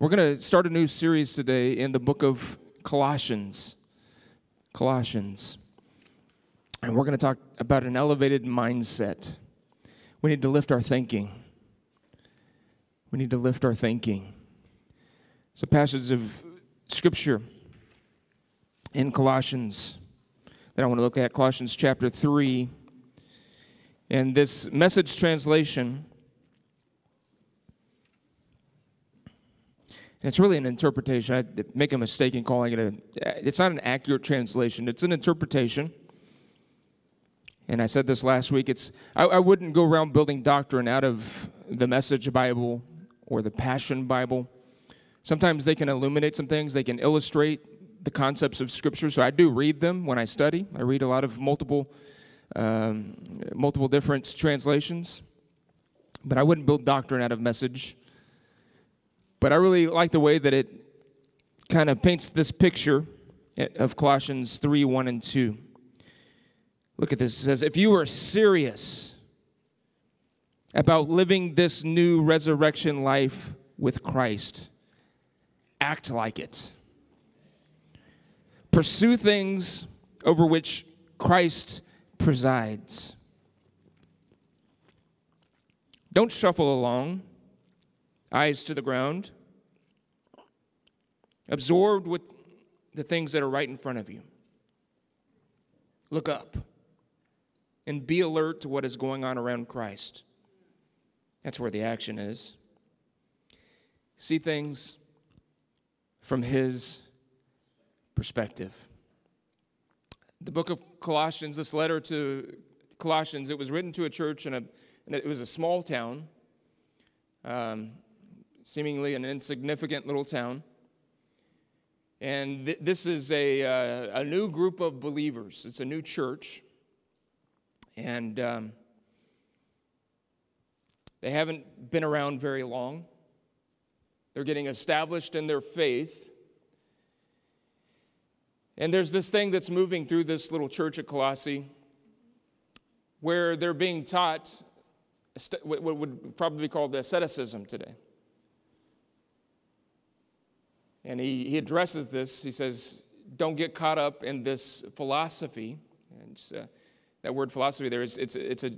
We're going to start a new series today in the book of Colossians. Colossians. And we're going to talk about an elevated mindset. We need to lift our thinking. We need to lift our thinking. It's a passage of scripture in Colossians that I want to look at, Colossians chapter 3. And this message translation, it's really an interpretation. I make a mistake in calling it a, it's not an accurate translation, it's an interpretation. And I said this last week. It's I, I wouldn't go around building doctrine out of the Message Bible or the Passion Bible. Sometimes they can illuminate some things. They can illustrate the concepts of Scripture. So I do read them when I study. I read a lot of multiple, um, multiple different translations. But I wouldn't build doctrine out of message. But I really like the way that it kind of paints this picture of Colossians 3 1 and 2. Look at this. It says, If you are serious about living this new resurrection life with Christ, act like it. Pursue things over which Christ presides. Don't shuffle along, eyes to the ground, absorbed with the things that are right in front of you. Look up and be alert to what is going on around Christ. That's where the action is. See things from his perspective. The book of Colossians, this letter to Colossians, it was written to a church in a, and it was a small town, um, seemingly an insignificant little town. And th- this is a, uh, a new group of believers. It's a new church. And um, they haven't been around very long. They're getting established in their faith. And there's this thing that's moving through this little church at Colossae where they're being taught what would probably be called asceticism today. And he, he addresses this. He says, Don't get caught up in this philosophy. And uh, that word philosophy there is it's, it's a,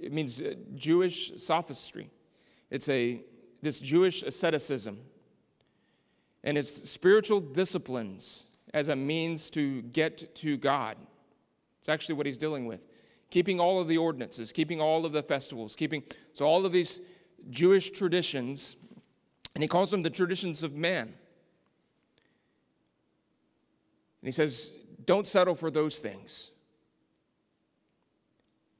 it means Jewish sophistry. It's a, this Jewish asceticism. And it's spiritual disciplines as a means to get to God. It's actually what he's dealing with. Keeping all of the ordinances, keeping all of the festivals, keeping, so all of these Jewish traditions, and he calls them the traditions of man. And he says, don't settle for those things,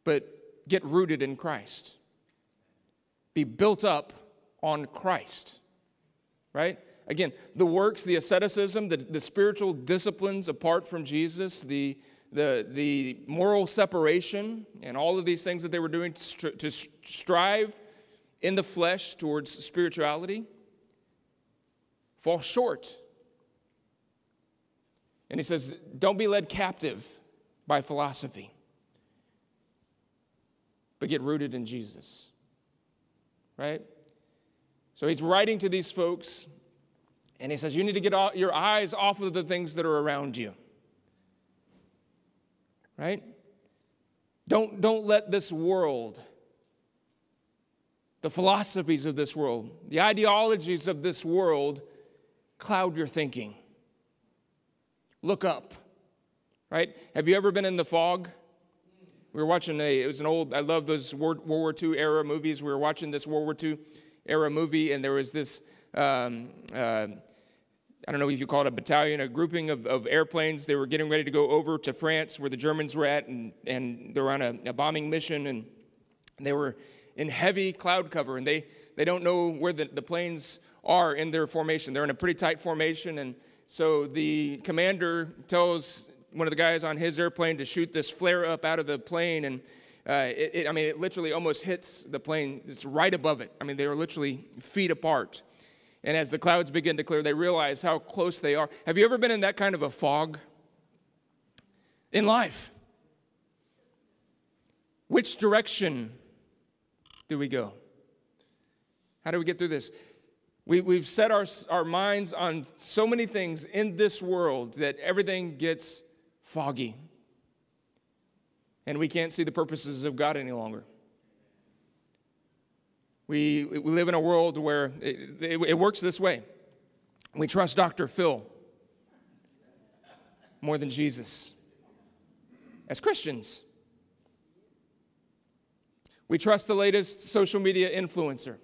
but get rooted in Christ. Be built up on Christ, right? Again, the works, the asceticism, the, the spiritual disciplines apart from Jesus, the, the, the moral separation, and all of these things that they were doing to, to strive in the flesh towards spirituality fall short. And he says, don't be led captive by philosophy, but get rooted in Jesus. Right? So he's writing to these folks and he says, You need to get your eyes off of the things that are around you. Right? Don't, don't let this world, the philosophies of this world, the ideologies of this world cloud your thinking. Look up. Right? Have you ever been in the fog? We were watching a, it was an old, I love those World War II era movies. We were watching this World War II era movie, and there was this um, uh, I don't know if you call it a battalion, a grouping of, of airplanes. They were getting ready to go over to France where the Germans were at, and, and they were on a, a bombing mission, and they were in heavy cloud cover, and they, they don't know where the, the planes are in their formation. They're in a pretty tight formation, and so the commander tells one of the guys on his airplane to shoot this flare up out of the plane, and uh, it, it, I mean, it literally almost hits the plane. It's right above it. I mean, they were literally feet apart. And as the clouds begin to clear, they realize how close they are. Have you ever been in that kind of a fog in life? Which direction do we go? How do we get through this? We, we've set our, our minds on so many things in this world that everything gets foggy. And we can't see the purposes of God any longer. We, we live in a world where it, it, it works this way we trust Dr. Phil more than Jesus as Christians. We trust the latest social media influencer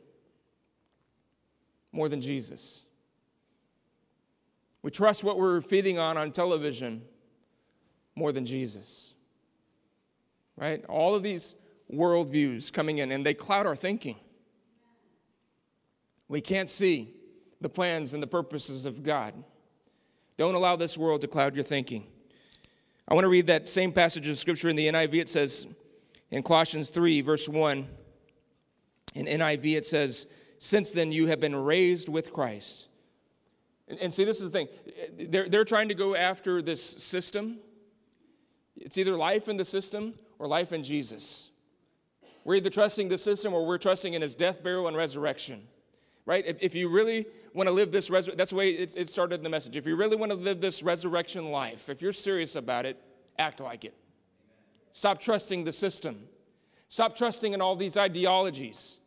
more than Jesus. We trust what we're feeding on on television more than Jesus. Right? All of these worldviews coming in, and they cloud our thinking. We can't see the plans and the purposes of God. Don't allow this world to cloud your thinking. I want to read that same passage of scripture in the NIV. It says in Colossians 3, verse 1, in NIV, it says, Since then you have been raised with Christ. And, and see, this is the thing. They're, they're trying to go after this system. It's either life in the system or life in Jesus. We're either trusting the system or we're trusting in his death, burial, and resurrection right? If, if you really want to live this, resur- that's the way it, it started in the message. If you really want to live this resurrection life, if you're serious about it, act like it. Stop trusting the system. Stop trusting in all these ideologies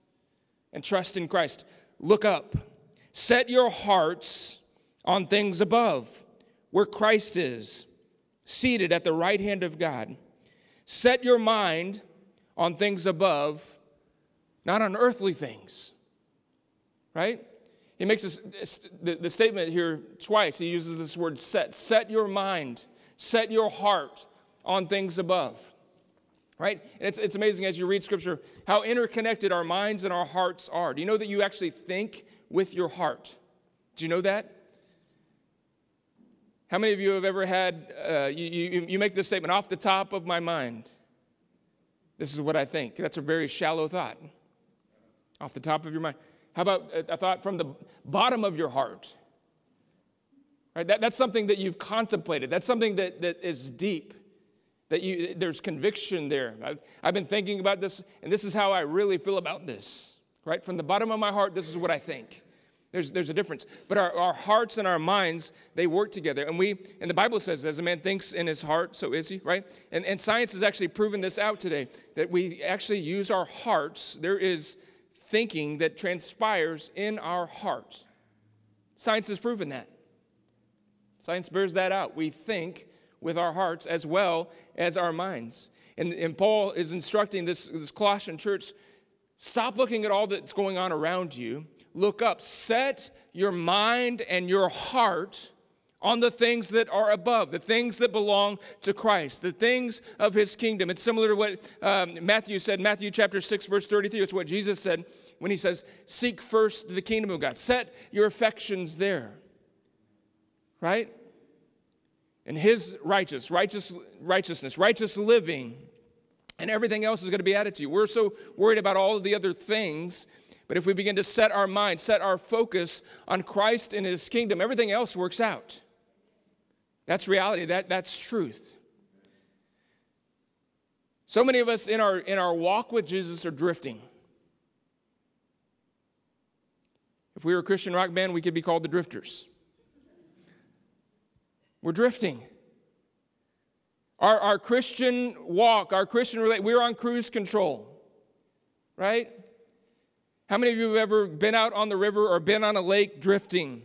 and trust in Christ. Look up. Set your hearts on things above, where Christ is, seated at the right hand of God. Set your mind on things above, not on earthly things right? He makes this, the, the statement here twice. He uses this word set. Set your mind, set your heart on things above, right? And it's, it's amazing as you read scripture how interconnected our minds and our hearts are. Do you know that you actually think with your heart? Do you know that? How many of you have ever had, uh, you, you, you make this statement, off the top of my mind? This is what I think. That's a very shallow thought. Off the top of your mind. How about a thought from the bottom of your heart? Right? That, that's something that you've contemplated. That's something that, that is deep. That you, there's conviction there. I've, I've been thinking about this, and this is how I really feel about this. Right? From the bottom of my heart, this is what I think. There's, there's a difference. But our, our hearts and our minds, they work together. And we, and the Bible says, as a man thinks in his heart, so is he, right? And, and science has actually proven this out today, that we actually use our hearts. There is thinking that transpires in our hearts. Science has proven that. Science bears that out. We think with our hearts as well as our minds. And, and Paul is instructing this, this Colossian church stop looking at all that's going on around you. Look up. Set your mind and your heart on the things that are above, the things that belong to Christ, the things of his kingdom. It's similar to what um, Matthew said, Matthew chapter 6, verse 33. It's what Jesus said when he says, Seek first the kingdom of God. Set your affections there. Right? And his righteous, righteous righteousness, righteous living, and everything else is going to be added to you. We're so worried about all of the other things but if we begin to set our mind, set our focus on Christ and his kingdom, everything else works out. That's reality. That, that's truth. So many of us in our, in our walk with Jesus are drifting. If we were a Christian rock band, we could be called the Drifters. We're drifting. Our, our Christian walk, our Christian relate, we're on cruise control, right? How many of you have ever been out on the river or been on a lake drifting?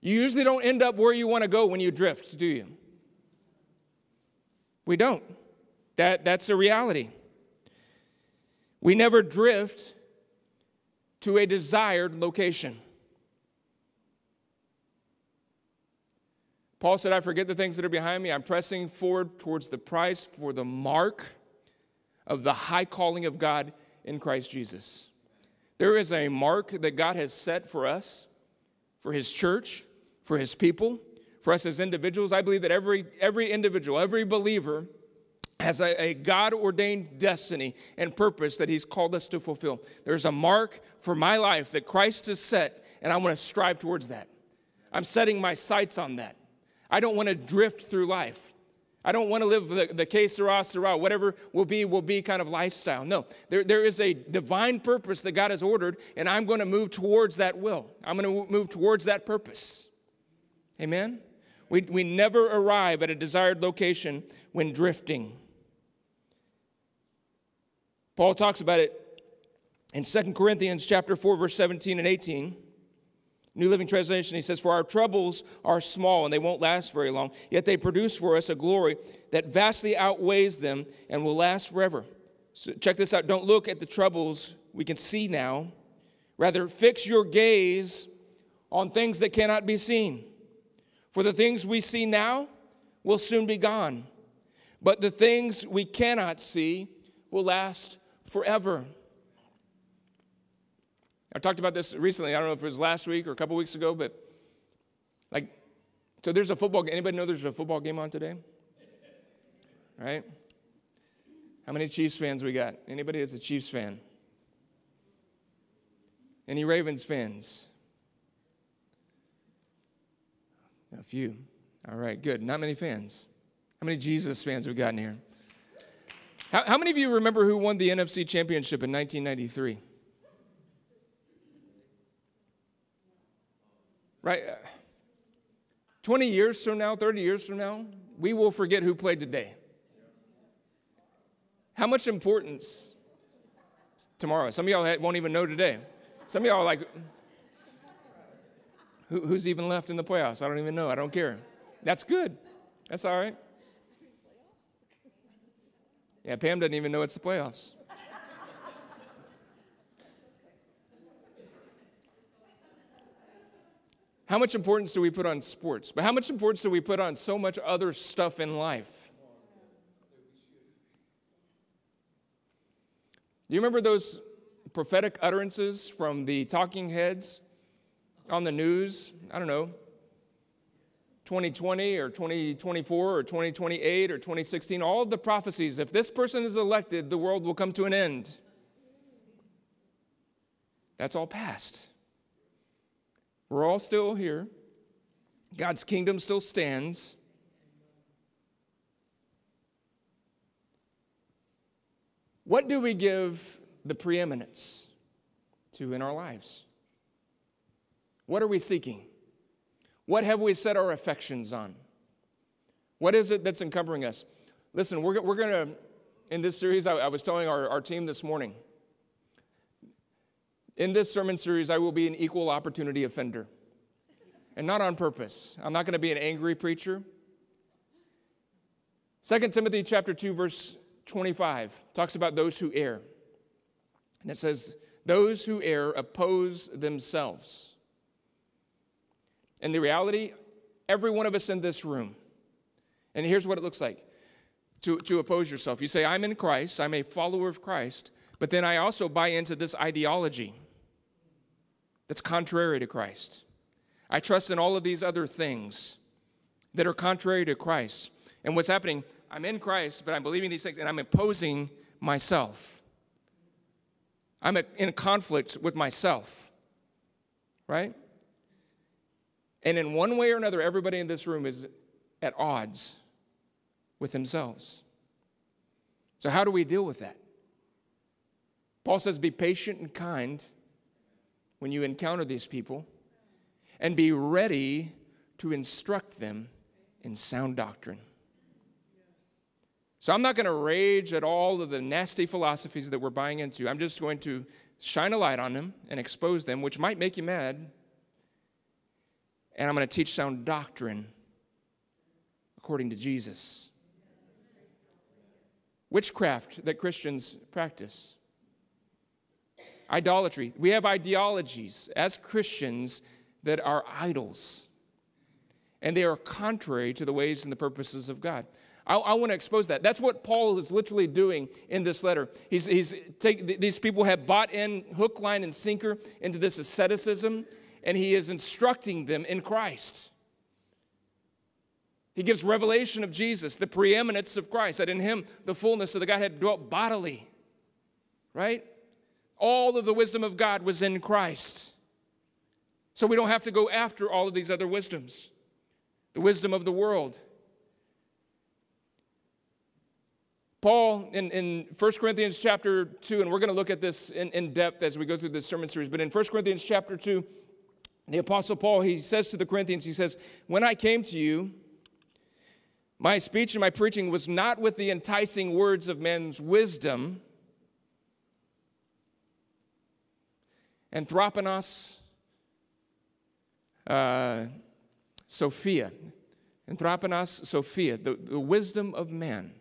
You usually don't end up where you want to go when you drift, do you? We don't. That, that's a reality. We never drift to a desired location. Paul said, I forget the things that are behind me. I'm pressing forward towards the prize for the mark of the high calling of God in Christ Jesus. There is a mark that God has set for us, for His church, for his people, for us as individuals. I believe that every, every individual, every believer has a, a God ordained destiny and purpose that he's called us to fulfill. There's a mark for my life that Christ has set, and I want to strive towards that. I'm setting my sights on that. I don't want to drift through life. I don't want to live the, the que sera, sera, whatever will be, will be kind of lifestyle. No, there, there is a divine purpose that God has ordered, and I'm going to move towards that will. I'm going to move towards that purpose. Amen? We, we never arrive at a desired location when drifting. Paul talks about it in 2 Corinthians chapter 4, verse 17 and 18. New Living Translation, he says, For our troubles are small and they won't last very long, yet they produce for us a glory that vastly outweighs them and will last forever. So check this out. Don't look at the troubles we can see now. Rather, fix your gaze on things that cannot be seen. For the things we see now will soon be gone, but the things we cannot see will last forever. I talked about this recently. I don't know if it was last week or a couple weeks ago, but like, so there's a football game. Anybody know there's a football game on today? Right? How many Chiefs fans we got? Anybody that's a Chiefs fan? Any Ravens fans? A few. All right, good. Not many fans. How many Jesus fans we got in here? How, how many of you remember who won the NFC championship in 1993? Right? Uh, 20 years from now, 30 years from now, we will forget who played today. How much importance tomorrow? Some of y'all won't even know today. Some of y'all are like, Who, who's even left in the playoffs? I don't even know. I don't care. That's good. That's all right. Yeah, Pam doesn't even know it's the playoffs. How much importance do we put on sports? But how much importance do we put on so much other stuff in life? Do you remember those prophetic utterances from the talking heads on the news? I don't know, 2020 or 2024 or 2028 or 2016, all the prophecies, if this person is elected, the world will come to an end. That's all past. We're all still here. God's kingdom still stands. What do we give the preeminence to in our lives? What are we seeking? What have we set our affections on? What is it that's encumbering us? Listen, we're, we're going to, in this series, I, I was telling our, our team this morning, in this sermon series, I will be an equal opportunity offender. And not on purpose. I'm not going to be an angry preacher. 2 Timothy chapter 2 verse 25 talks about those who err. And it says, "Those who err oppose themselves." And the reality, every one of us in this room. And here's what it looks like to, to oppose yourself. You say, I'm in Christ, I'm a follower of Christ, but then I also buy into this ideology that's contrary to Christ. I trust in all of these other things that are contrary to Christ. And what's happening, I'm in Christ, but I'm believing these things and I'm imposing myself. I'm in conflict with myself, right? And in one way or another, everybody in this room is at odds with themselves. So, how do we deal with that? Paul says, Be patient and kind when you encounter these people and be ready to instruct them in sound doctrine. So I'm not going to rage at all of the nasty philosophies that we're buying into. I'm just going to shine a light on them and expose them, which might make you mad. And I'm going to teach sound doctrine according to Jesus. Witchcraft that Christians practice idolatry. We have ideologies as Christians that are idols, and they are contrary to the ways and the purposes of God. I, I want to expose that. That's what Paul is literally doing in this letter. He's, he's take, these people have bought in hook, line, and sinker into this asceticism, and he is instructing them in Christ. He gives revelation of Jesus, the preeminence of Christ, that in him the fullness of the Godhead dwelt bodily, right? All of the wisdom of God was in Christ. So we don't have to go after all of these other wisdoms, the wisdom of the world. Paul in, in 1 Corinthians chapter 2, and we're going to look at this in, in depth as we go through this sermon series, but in 1 Corinthians chapter 2, the Apostle Paul, he says to the Corinthians, he says, When I came to you, my speech and my preaching was not with the enticing words of men's wisdom, anthroponos, uh, Sophia, anthroponos, Sophia, the, the wisdom of man.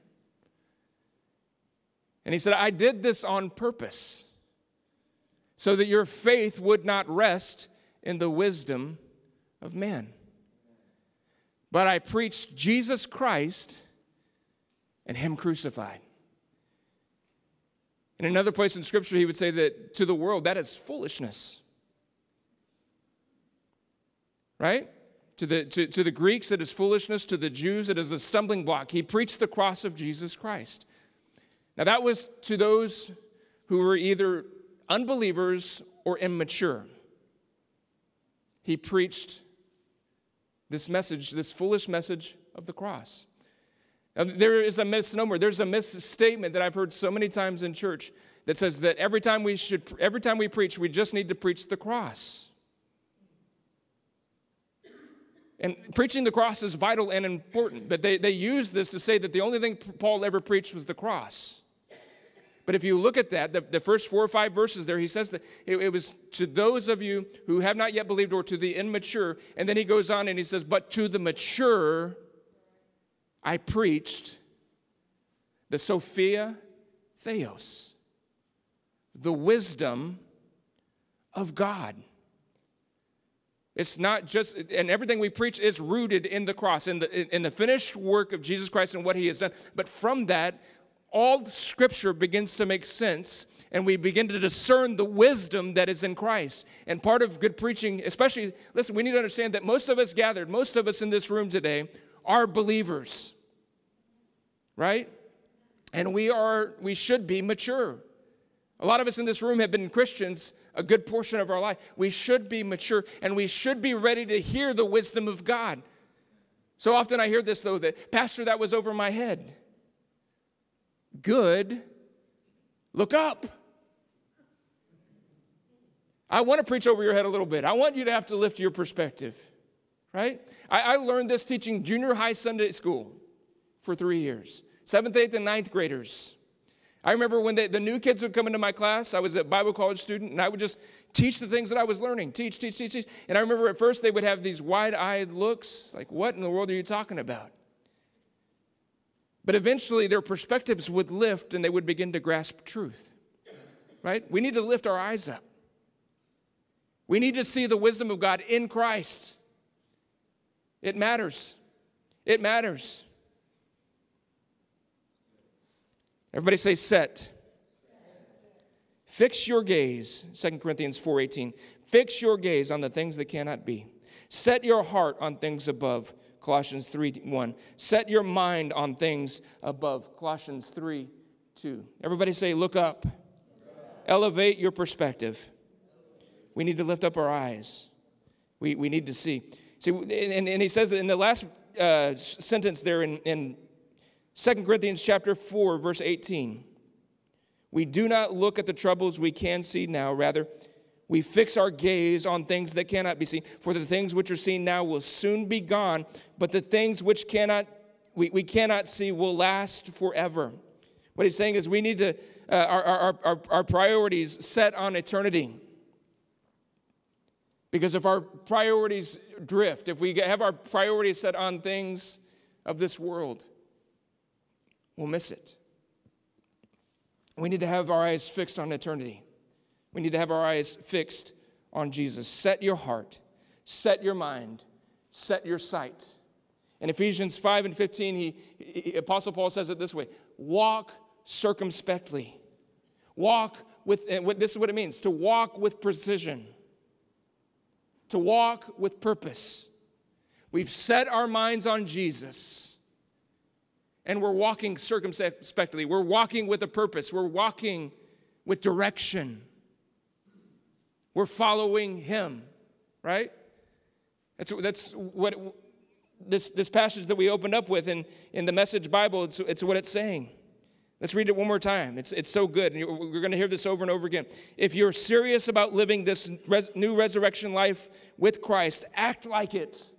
And he said, I did this on purpose so that your faith would not rest in the wisdom of man. But I preached Jesus Christ and Him crucified. In another place in Scripture, he would say that to the world, that is foolishness. Right? To the, to, to the Greeks, it is foolishness. To the Jews, it is a stumbling block. He preached the cross of Jesus Christ. Now, that was to those who were either unbelievers or immature. He preached this message, this foolish message of the cross. There is a misnomer, there's a misstatement that I've heard so many times in church that says that every time we should every time we preach, we just need to preach the cross. And preaching the cross is vital and important, but they, they use this to say that the only thing Paul ever preached was the cross. But if you look at that, the, the first four or five verses there, he says that it, it, was to those of you who have not yet believed or to the immature. And then he goes on and he says, But to the mature, I preached the Sophia Theos, the wisdom of God. It's not just, and everything we preach is rooted in the cross, in the, in the finished work of Jesus Christ and what he has done. But from that, all scripture begins to make sense and we begin to discern the wisdom that is in Christ. And part of good preaching, especially, listen, we need to understand that most of us gathered, most of us in this room today are believers, right? And we are, we should be mature. A lot of us in this room have been Christians a good portion of our life. We should be mature and we should be ready to hear the wisdom of God. So often I hear this though that, Pastor, that was over my head good, look up. I want to preach over your head a little bit. I want you to have to lift your perspective, right? I, I learned this teaching junior high Sunday school for three years, seventh, eighth, and ninth graders. I remember when they, the new kids would come into my class, I was a Bible college student, and I would just teach the things that I was learning teach, teach, teach, teach. And I remember at first they would have these wide eyed looks like, What in the world are you talking about? But eventually their perspectives would lift and they would begin to grasp truth. Right? We need to lift our eyes up. We need to see the wisdom of God in Christ. It matters. It matters. Everybody say set. Fix your gaze, 2 Corinthians 4:18. Fix your gaze on the things that cannot be. Set your heart on things above Colossians 3 1. Set your mind on things above. Colossians 3 2. Everybody say, look up. Elevate your perspective. We need to lift up our eyes. We, we need to see. See, and, and he says that in the last uh, sentence there in, in 2 Corinthians chapter 4, verse 18. We do not look at the troubles we can see now, rather, we fix our gaze on things that cannot be seen. For the things which are seen now will soon be gone, but the things which cannot we, we cannot see will last forever. What he's saying is we need to uh, our, our, our, our priorities set on eternity. Because if our priorities drift, if we have our priorities set on things of this world, we'll miss it. We need to have our eyes fixed on eternity. We need to have our eyes fixed on Jesus. Set your heart, set your mind, set your sight. In Ephesians 5 and 15, he, he, Apostle Paul says it this way walk circumspectly. Walk with, this is what it means to walk with precision, to walk with purpose. We've set our minds on Jesus and we're walking circumspectly. We're walking with a purpose, we're walking with direction. We're following him, right? That's, that's what this, this passage that we opened up with in, in the Message Bible, it's, it's what it's saying. Let's read it one more time. It's, it's so good. And we're going to hear this over and over again. If you're serious about living this res- new resurrection life with Christ, act like it.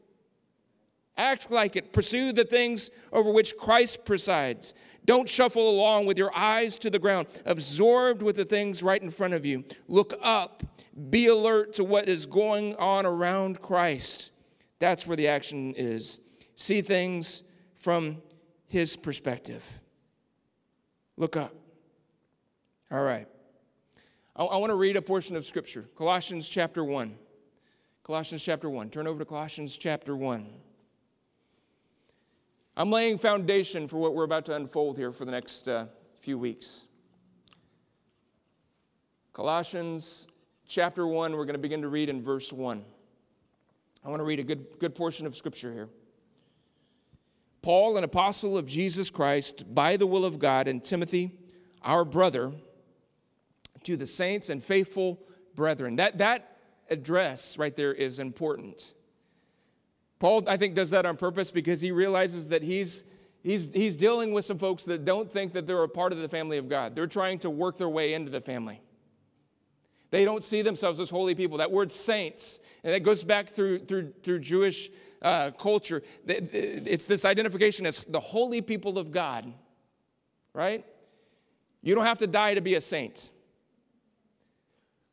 Act like it. Pursue the things over which Christ presides. Don't shuffle along with your eyes to the ground, absorbed with the things right in front of you. Look up. Be alert to what is going on around Christ. That's where the action is. See things from his perspective. Look up. All right. I, I want to read a portion of Scripture Colossians chapter 1. Colossians chapter 1. Turn over to Colossians chapter 1. I'm laying foundation for what we're about to unfold here for the next uh, few weeks. Colossians chapter 1, we're going to begin to read in verse 1. I want to read a good, good portion of Scripture here. Paul, an apostle of Jesus Christ, by the will of God, and Timothy, our brother, to the saints and faithful brethren. That, that address right there is important. Paul, I think, does that on purpose because he realizes that he's, he's, he's dealing with some folks that don't think that they're a part of the family of God. They're trying to work their way into the family. They don't see themselves as holy people. That word saints, and that goes back through, through, through Jewish uh, culture. It's this identification as the holy people of God, right? You don't have to die to be a saint.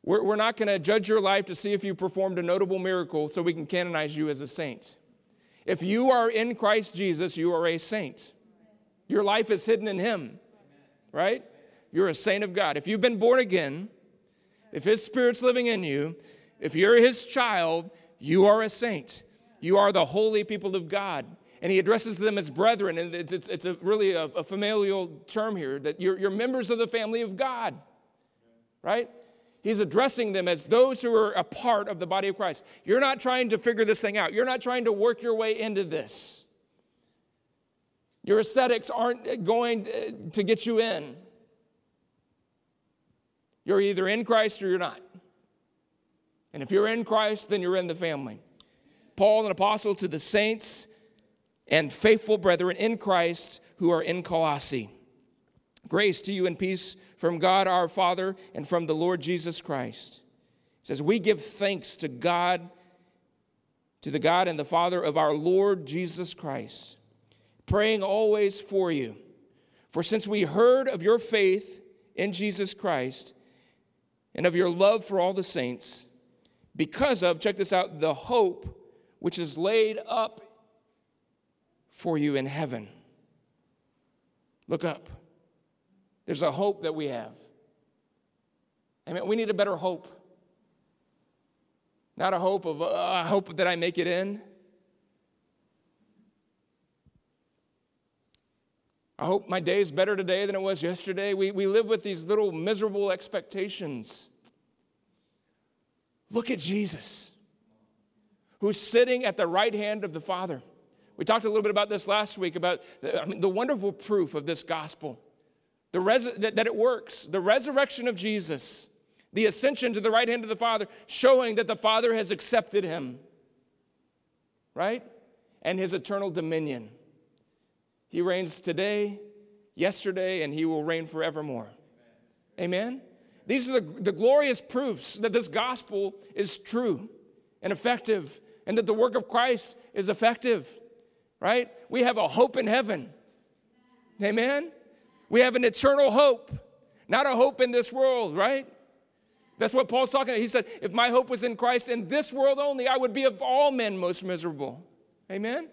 We're, we're not going to judge your life to see if you performed a notable miracle so we can canonize you as a saint. If you are in Christ Jesus, you are a saint. Your life is hidden in Him, right? You're a saint of God. If you've been born again, if His Spirit's living in you, if you're His child, you are a saint. You are the holy people of God. And he addresses them as brethren. And it's, it's, it's a really a, a, familial term here that you're, you're members of the family of God, right? He's addressing them as those who are a part of the body of Christ. You're not trying to figure this thing out, you're not trying to work your way into this. Your ascetics aren't going uh, to get you in. You're either in Christ or you're not. And if you're in Christ, then you're in the family. Paul, an apostle to the saints and faithful brethren in Christ who are in Colossae. Grace to you and peace from God our Father and from the Lord Jesus Christ. Says, We give thanks to God, to the God and the Father of our Lord Jesus Christ, praying always for you. For since we heard of your faith in Jesus Christ and of your love for all the saints, because of, check this out, the hope which is laid up for you in heaven. Look up. There's a hope that we have. I mean, we need a better hope. Not a hope of, uh, I hope that I make it in. I hope my day is better today than it was yesterday. We, we live with these little miserable expectations. Look at Jesus who's sitting at the right hand of the Father. We talked a little bit about this last week about I mean, the wonderful proof of this gospel the res- that, that it works. The resurrection of Jesus, the ascension to the right hand of the Father, showing that the Father has accepted him, right? And his eternal dominion. He reigns today, yesterday, and he will reign forevermore. Amen? These are the, the glorious proofs that this gospel is true and effective and that the work of Christ is effective, right? We have a hope in heaven. Amen? We have an eternal hope, not a hope in this world, right? That's what Paul's talking about. He said, If my hope was in Christ in this world only, I would be of all men most miserable. Amen?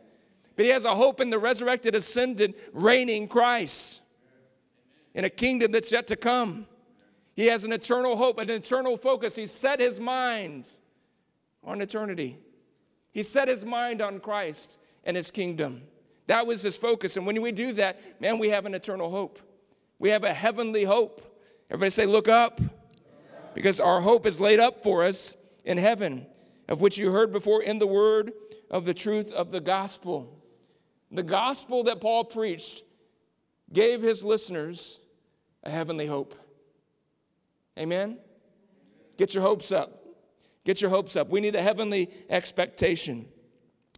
But he has a hope in the resurrected, ascended, reigning Christ in a kingdom that's yet to come. He has an eternal hope, an eternal focus. He's set his mind on eternity. He set his mind on Christ and his kingdom. That was his focus. And when we do that, man, we have an eternal hope. We have a heavenly hope. Everybody say, look up. Because our hope is laid up for us in heaven, of which you heard before in the word of the truth of the gospel. The gospel that Paul preached gave his listeners a heavenly hope. Amen? Get your hopes up. Get your hopes up. We need a heavenly expectation.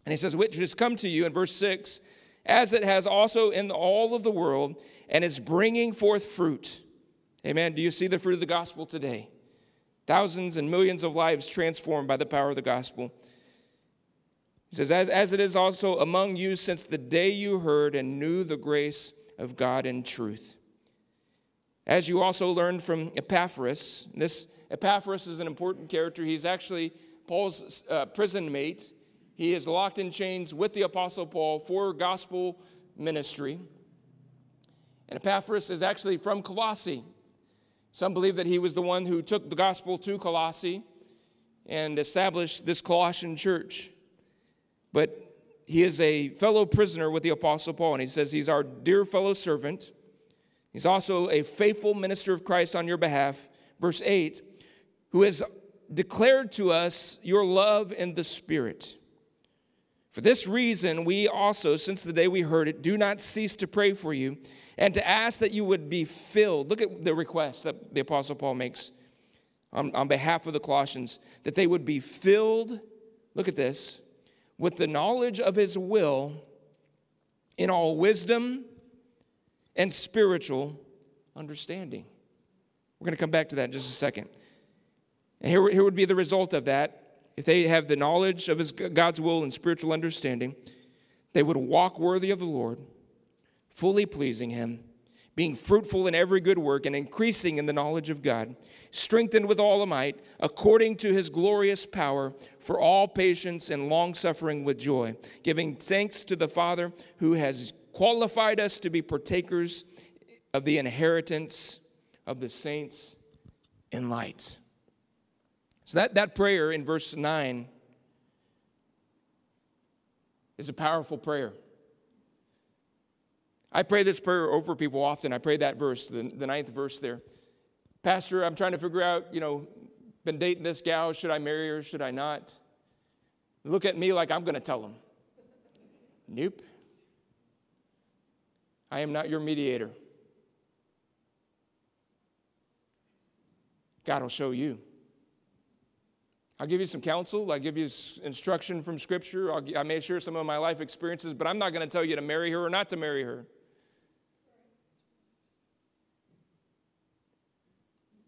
And he says, which has come to you in verse 6 as it has also in all of the world, and is bringing forth fruit. Amen. Do you see the fruit of the gospel today? Thousands and millions of lives transformed by the power of the gospel. He says, as, as it is also among you since the day you heard and knew the grace of God in truth. As you also learned from Epaphras, this Epaphras is an important character. He's actually Paul's uh, prison mate. He is locked in chains with the Apostle Paul for gospel ministry. And Epaphras is actually from Colossae. Some believe that he was the one who took the gospel to Colossae and established this Colossian church. But he is a fellow prisoner with the Apostle Paul, and he says he's our dear fellow servant. He's also a faithful minister of Christ on your behalf. Verse 8, who has declared to us your love in the Spirit. For this reason, we also, since the day we heard it, do not cease to pray for you and to ask that you would be filled. Look at the request that the Apostle Paul makes on, on behalf of the Colossians that they would be filled, look at this, with the knowledge of his will in all wisdom and spiritual understanding. We're going to come back to that in just a second. Here, here would be the result of that. If they have the knowledge of his, God's will and spiritual understanding, they would walk worthy of the Lord, fully pleasing him, being fruitful in every good work and increasing in the knowledge of God, strengthened with all the might, according to his glorious power, for all patience and long suffering with joy, giving thanks to the Father who has qualified us to be partakers of the inheritance of the saints in light. So that, that prayer in verse 9 is a powerful prayer. I pray this prayer over people often. I pray that verse, the, the ninth verse there. Pastor, I'm trying to figure out, you know, been dating this gal. Should I marry her? Should I not? Look at me like I'm going to tell them. Nope. I am not your mediator. God will show you. I'll give you some counsel. I'll give you instruction from Scripture. I'll, I may share some of my life experiences, but I'm not going to tell you to marry her or not to marry her.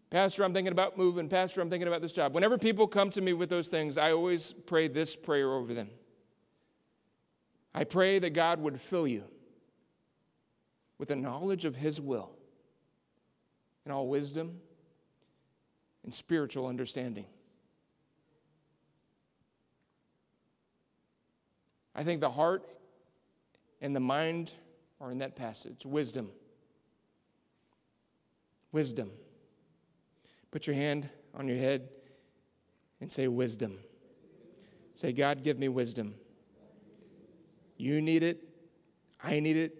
Pastor, I'm thinking about moving. Pastor, I'm thinking about this job. Whenever people come to me with those things, I always pray this prayer over them. I pray that God would fill you with the knowledge of His will and all wisdom and spiritual understanding. I think the heart and the mind are in that passage wisdom. Wisdom. Put your hand on your head and say, Wisdom. Say, God, give me wisdom. You need it. I need it.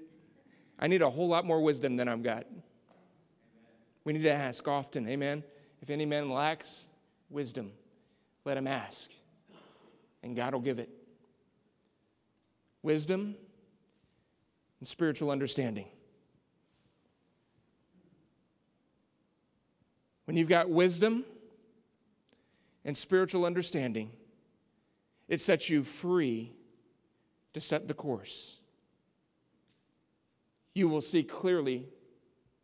I need a whole lot more wisdom than I've got. We need to ask often. Amen. If any man lacks wisdom, let him ask, and God will give it. Wisdom and spiritual understanding. When you've got wisdom and spiritual understanding, it sets you free to set the course. You will see clearly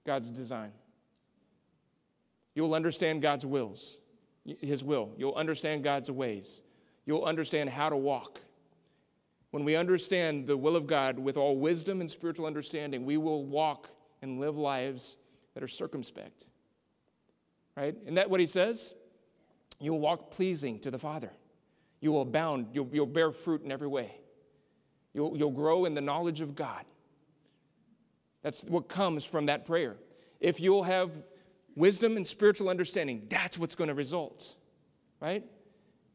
God's design. You'll understand God's wills, His will. You'll understand God's ways. You'll understand how to walk. When we understand the will of God with all wisdom and spiritual understanding, we will walk and live lives that are circumspect right? Isn't that what he says? You will walk pleasing to the Father. You will abound. You'll, you'll bear fruit in every way. You'll, you'll grow in the knowledge of God. That's what comes from that prayer. If you'll have wisdom and spiritual understanding, that's what's going to result, right?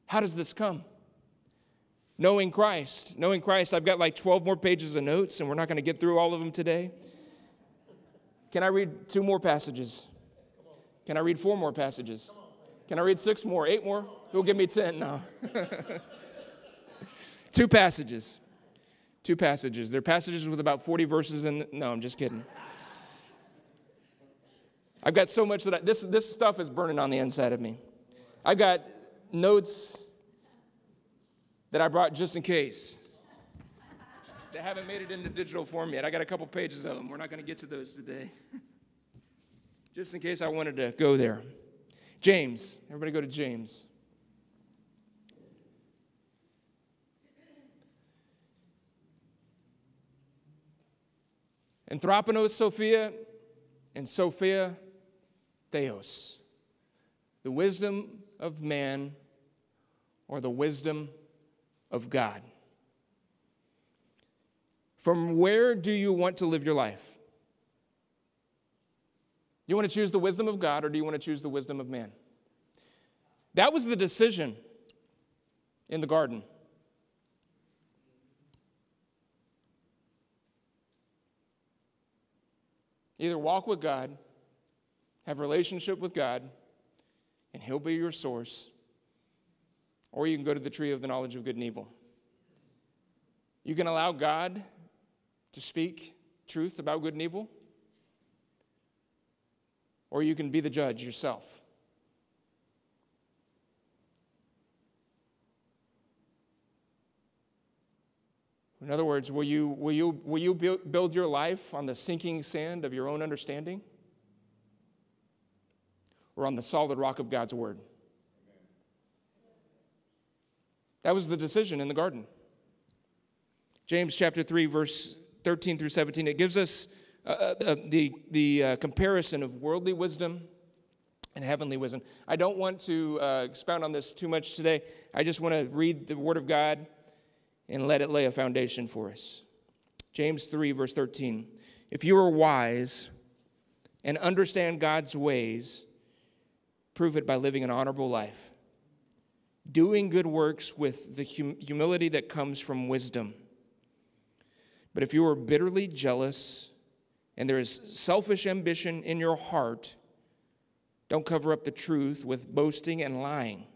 How does this come? Knowing Christ. Knowing Christ, I've got like 12 more pages of notes, and we're not going to get through all of them today. Can I read two more passages? Can I read four more passages? Can I read six more? Eight more? Who'll give me 10? No. Two passages. Two passages. They're passages with about 40 verses in. No, I'm just kidding. I've got so much that I, this, this stuff is burning on the inside of me. I've got notes that I brought just in case. they haven't made it into digital form yet. I got a couple pages of them. We're not going to get to those today. Just in case I wanted to go there. James. Everybody go to James. Anthroponos Sophia and Sophia Theos. The wisdom of man or the wisdom of God. From where do you want to live your life? You want to choose the wisdom of God or do you want to choose the wisdom of man? That was the decision in the garden. Either walk with God, have relationship with God, and he'll be your source, or you can go to the tree of the knowledge of good and evil. You can allow God to speak truth about good and evil, or you can be the judge yourself. In other words, will you, will you, will you build your life on the sinking sand of your own understanding or on the solid rock of God's word? That was the decision in the garden. James chapter 3, verse 13 through 17, it gives us uh, uh, the, the uh, comparison of worldly wisdom and heavenly wisdom. I don't want to uh, expound on this too much today. I just want to read the Word of God and let it lay a foundation for us. James 3, verse 13. If you are wise and understand God's ways, prove it by living an honorable life, doing good works with the hum- humility that comes from wisdom. But if you are bitterly jealous and there is selfish ambition in your heart, don't cover up the truth with boasting and lying.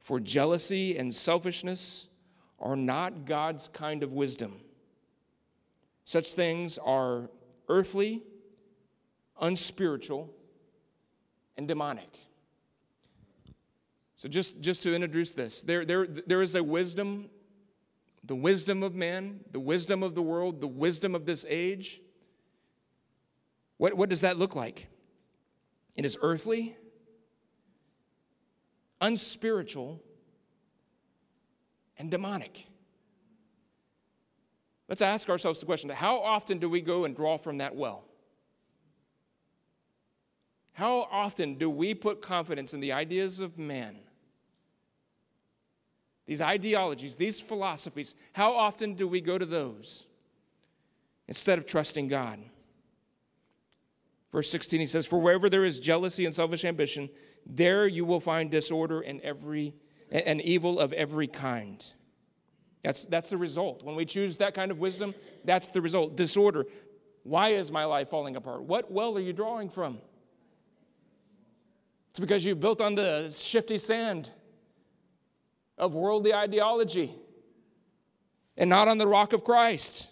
For jealousy and selfishness are not God's kind of wisdom. Such things are earthly, unspiritual, and demonic. So, just, just to introduce this, there, there, there is a wisdom, the wisdom of man, the wisdom of the world, the wisdom of this age. What, what does that look like? It is earthly, unspiritual, and demonic. Let's ask ourselves the question how often do we go and draw from that well? How often do we put confidence in the ideas of man? These ideologies, these philosophies, how often do we go to those instead of trusting God? Verse 16, he says, For wherever there is jealousy and selfish ambition, there you will find disorder and every and evil of every kind. That's, that's the result. When we choose that kind of wisdom, that's the result. Disorder. Why is my life falling apart? What well are you drawing from? It's because you built on the shifty sand of worldly ideology and not on the rock of Christ.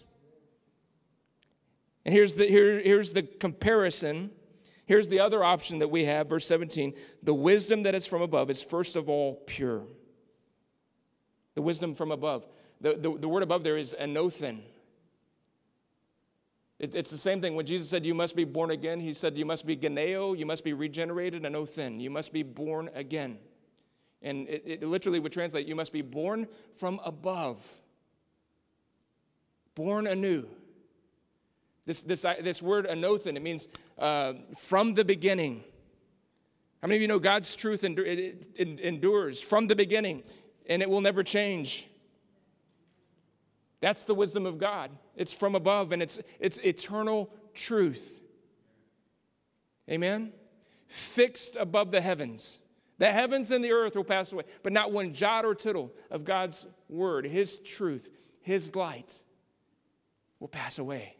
And here's the, here, here's the comparison. Here's the other option that we have, verse 17. The wisdom that is from above is first of all pure. The wisdom from above. The, the, the word above there is anothen. It, it's the same thing. When Jesus said, You must be born again, he said, You must be geneo, you must be regenerated, anothen. You must be born again. And it, it literally would translate, You must be born from above, born anew. This, this, this word anothen, it means uh, from the beginning. How many of you know God's truth endures from the beginning and it will never change? That's the wisdom of God. It's from above and it's, it's eternal truth. Amen? Fixed above the heavens. The heavens and the earth will pass away, but not one jot or tittle of God's word, His truth, His light will pass away.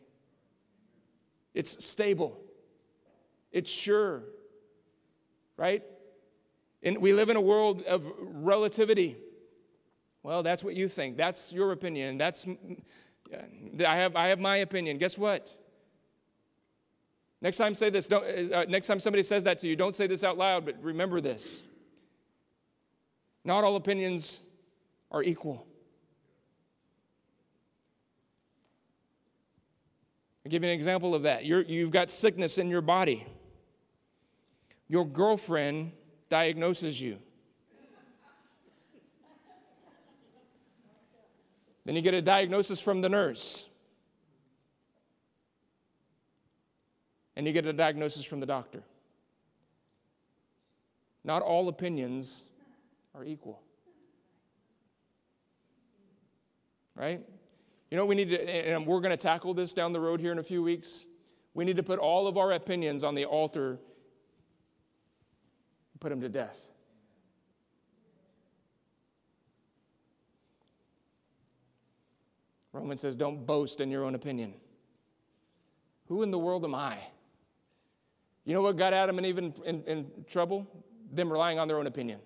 It's stable, it's sure, right? And we live in a world of relativity. Well, that's what you think. That's your opinion. That's I have I have my opinion. Guess what? Next time say this. Don't, uh, next time somebody says that to you, don't say this out loud, but remember this. Not all opinions are equal. I'll give you an example of that. You're, you've got sickness in your body. Your girlfriend diagnoses you. Then you get a diagnosis from the nurse. And you get a diagnosis from the doctor. Not all opinions are equal. Right? You know, we need to, and we're going to tackle this down the road here in a few weeks. We need to put all of our opinions on the altar and put them to death. Romans says, don't boast in your own opinion. Who in the world am I? You know what got Adam and Eve in, in, in trouble? Them relying on their own opinion.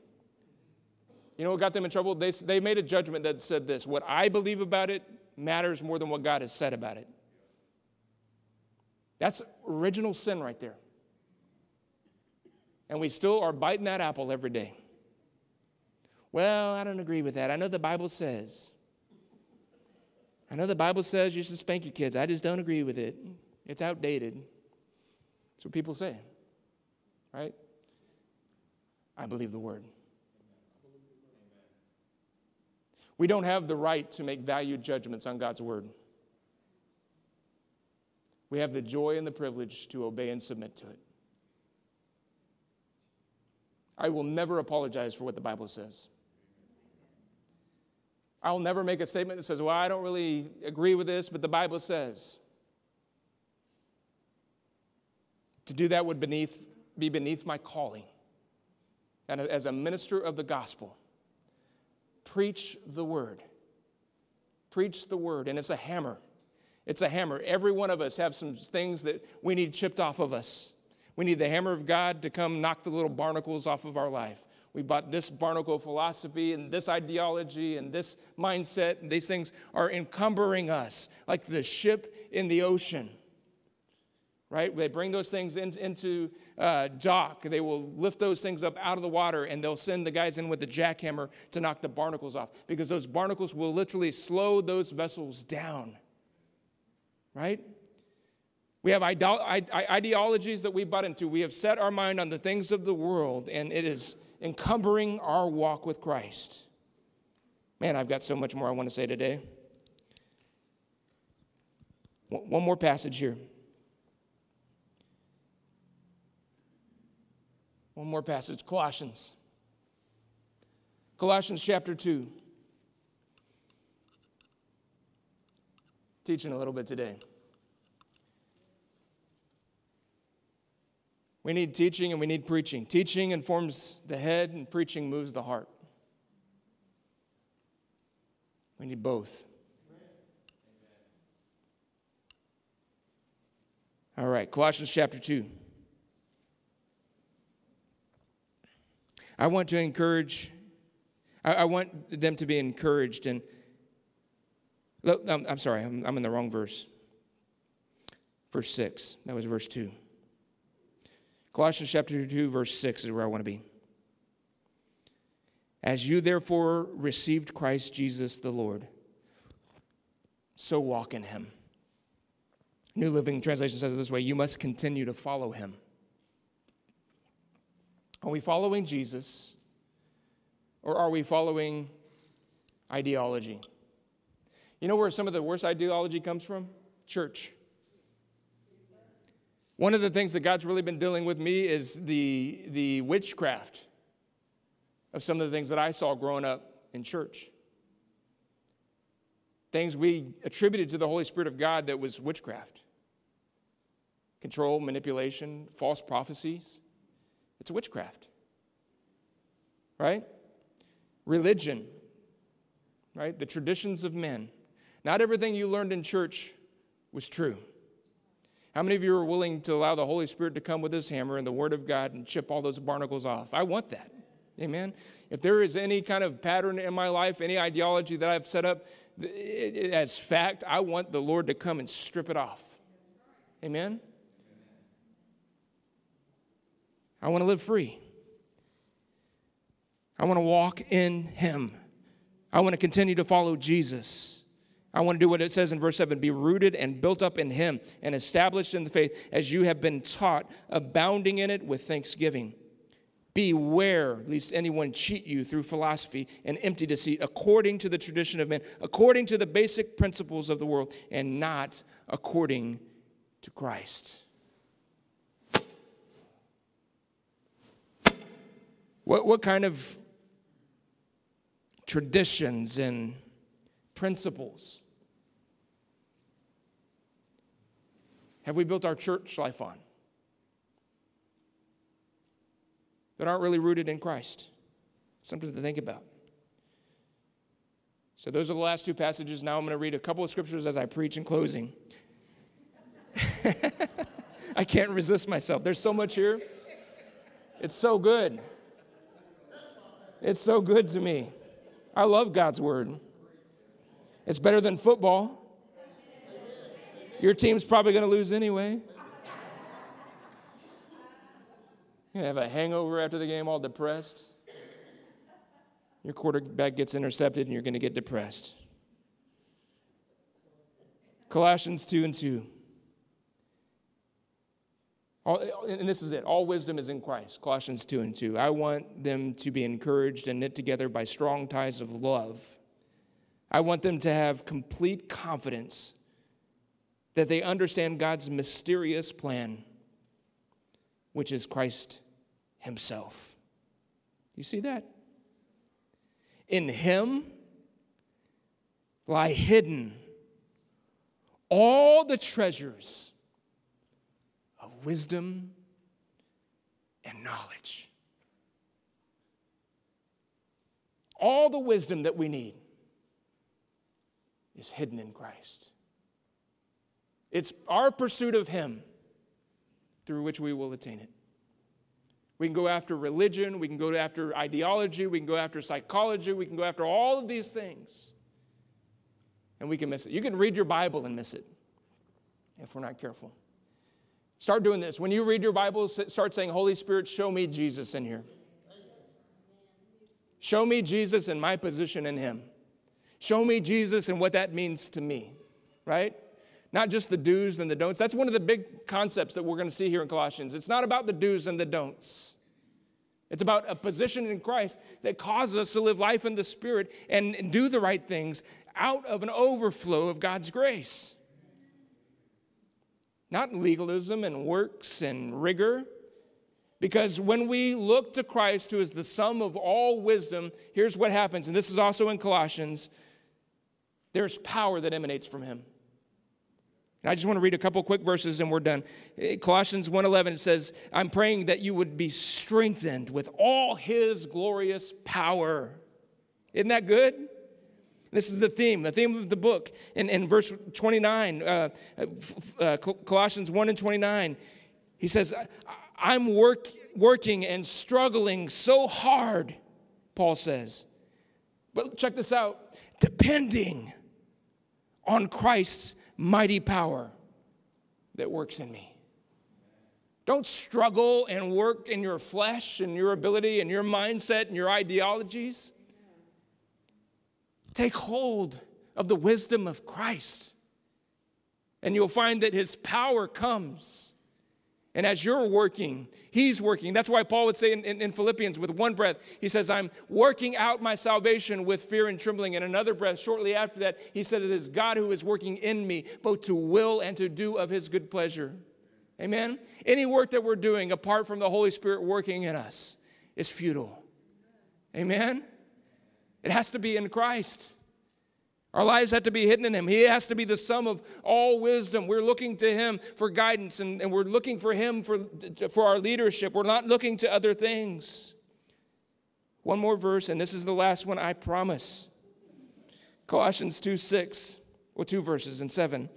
You know what got them in trouble? They, they made a judgment that said this what I believe about it matters more than what God has said about it. That's original sin right there. And we still are biting that apple every day. Well, I don't agree with that. I know the Bible says. I know the Bible says you should spank your kids. I just don't agree with it. It's outdated. That's what people say, right? I believe the word. We don't have the right to make valued judgments on God's word. We have the joy and the privilege to obey and submit to it. I will never apologize for what the Bible says. I'll never make a statement that says, Well, I don't really agree with this, but the Bible says. To do that would beneath, be beneath my calling. And as a minister of the gospel, preach the word. Preach the word. And it's a hammer. It's a hammer. Every one of us have some things that we need chipped off of us. We need the hammer of God to come knock the little barnacles off of our life. We bought this barnacle philosophy and this ideology and this mindset, and these things are encumbering us like the ship in the ocean. Right? They bring those things in, into uh, dock. They will lift those things up out of the water and they'll send the guys in with the jackhammer to knock the barnacles off because those barnacles will literally slow those vessels down. Right? We have ideologies that we butt into. We have set our mind on the things of the world, and it is encumbering our walk with Christ. Man, I've got so much more I want to say today. One more passage here. One more passage Colossians. Colossians chapter 2. Teaching a little bit today. We need teaching and we need preaching. Teaching informs the head, and preaching moves the heart. We need both. All right, Colossians chapter 2. I want to encourage, I, I want them to be encouraged. And I'm, um, I'm sorry, I'm, I'm in the wrong verse. Verse 6. That was verse 2. Colossians chapter 2, verse 6 is where I want to be. As you therefore received Christ Jesus the Lord, so walk in him. New Living Translation says it this way you must continue to follow him. Are we following Jesus or are we following ideology? You know where some of the worst ideology comes from? Church. One of the things that God's really been dealing with me is the, the witchcraft of some of the things that I saw growing up in church. Things we attributed to the Holy Spirit of God that was witchcraft control, manipulation, false prophecies. It's witchcraft, right? Religion, right? The traditions of men. Not everything you learned in church was true. How many of you are willing to allow the Holy Spirit to come with his hammer and the Word of God and chip all those barnacles off? I want that. Amen. If there is any kind of pattern in my life, any ideology that I've set up as fact, I want the Lord to come and strip it off. Amen. I want to live free. I want to walk in Him. I want to continue to follow Jesus. I want to do what it says in verse 7 be rooted and built up in Him and established in the faith as you have been taught, abounding in it with thanksgiving. Beware lest anyone cheat you through philosophy and empty deceit, according to the tradition of men, according to the basic principles of the world, and not according to Christ. What, what kind of traditions and principles have we built our church life on? that aren't really rooted in Christ. Something to think about. So, those are the last two passages. Now, I'm going to read a couple of scriptures as I preach in closing. I can't resist myself. There's so much here. It's so good. It's so good to me. I love God's word. It's better than football. Your team's probably going to lose anyway. To have a hangover after the game, all depressed. Your quarterback gets intercepted, and you're going to get depressed. Colossians 2 and 2. All, and this is it. All wisdom is in Christ. Colossians 2 and 2. I want them to be encouraged and knit together by strong ties of love. I want them to have complete confidence that they understand God's mysterious plan, which is Christ himself. You see that? In him lie hidden all the treasures wisdom and knowledge. All the wisdom that we need is hidden in Christ. It's our pursuit of Him through which we will attain it. We can go after religion, we can go after ideology, we can go after psychology, we can go after all of these things. And we can miss it. You can read your Bible and miss it if we're not careful. Start doing this. When you read your Bible, start saying, Holy Spirit, show me Jesus in here. Show me Jesus and my position in Him. Show me Jesus and what that means to me, right? Not just the do's and the don'ts. That's one of the big concepts that we're going to see here in Colossians. It's not about the do's and the don'ts. It's about a position in Christ that causes us to live life in the Spirit and do the right things out of an overflow of God's grace. Not legalism and works and rigor. Because when we look to Christ, who is the sum of all wisdom, here's what happens, and this is also in Colossians there's power that emanates from him. And I just want to read a couple quick verses and we're done. Colossians 1:11 says, "I'm praying that you would be strengthened with all his glorious power." Isn't that good? This is the theme, the theme of the book. In, in verse 29, uh, uh, Colossians 1 and 29, he says, I'm work, working and struggling so hard, Paul says. But check this out depending on Christ's mighty power that works in me. Don't struggle and work in your flesh and your ability and your mindset and your ideologies. Take hold of the wisdom of Christ, and you'll find that His power comes and as you're working, He's working. That's why Paul would say in, in, in, Philippians, with one breath, he says, I'm working out my salvation with fear and trembling. And another breath, shortly after that, he said, It is God who is working in me, both to will and to do of His good pleasure. Amen? Any work that we're doing apart from the Holy Spirit working in us is futile. Amen? It has to be in Christ. Our lives have to be hidden in Him. He has to be the sum of all wisdom. We're looking to Him for guidance and, and we're looking for Him for, for our leadership. We're not looking to other things. One more verse, and this is the last one, I promise. Colossians 2 6, well, two verses and seven.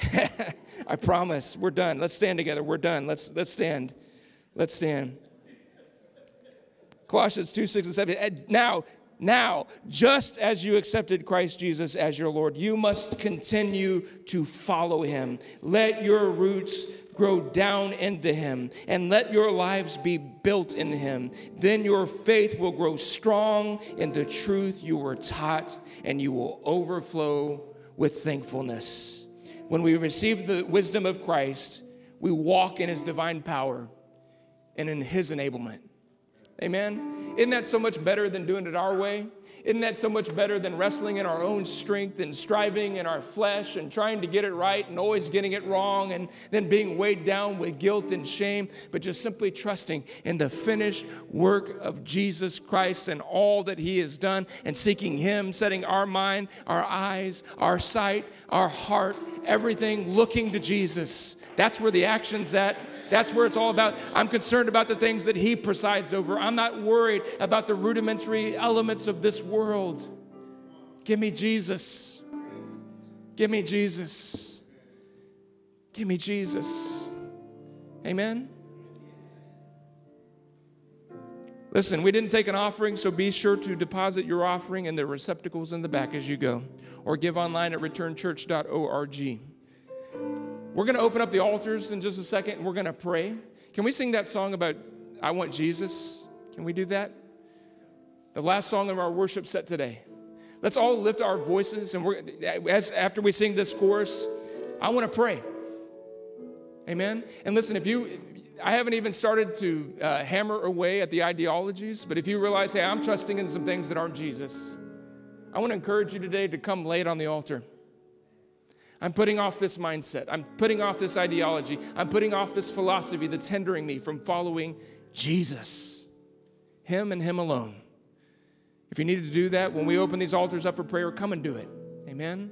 I promise. We're done. Let's stand together. We're done. Let's, let's stand. Let's stand. Colossians 2 6 and 7. Now, now, just as you accepted Christ Jesus as your Lord, you must continue to follow him. Let your roots grow down into him and let your lives be built in him. Then your faith will grow strong in the truth you were taught and you will overflow with thankfulness. When we receive the wisdom of Christ, we walk in his divine power and in his enablement. Amen. Isn't that so much better than doing it our way? Isn't that so much better than wrestling in our own strength and striving in our flesh and trying to get it right and always getting it wrong and then being weighed down with guilt and shame, but just simply trusting in the finished work of Jesus Christ and all that He has done and seeking Him, setting our mind, our eyes, our sight, our heart, everything looking to Jesus. That's where the action's at. That's where it's all about. I'm concerned about the things that He presides over. I'm not worried about the rudimentary elements of this world. Give me Jesus. Give me Jesus. Give me Jesus. Amen. Listen, we didn't take an offering, so be sure to deposit your offering in the receptacles in the back as you go, or give online at returnchurch.org. We're going to open up the altars in just a second and we're going to pray. Can we sing that song about I want Jesus? Can we do that? The last song of our worship set today. Let's all lift our voices and we're as after we sing this chorus, I want to pray. Amen. And listen, if you I haven't even started to uh, hammer away at the ideologies, but if you realize, hey, I'm trusting in some things that aren't Jesus, I want to encourage you today to come lay it on the altar. I'm putting off this mindset. I'm putting off this ideology. I'm putting off this philosophy that's hindering me from following Jesus, Him and Him alone. If you need to do that, when we open these altars up for prayer, come and do it. Amen.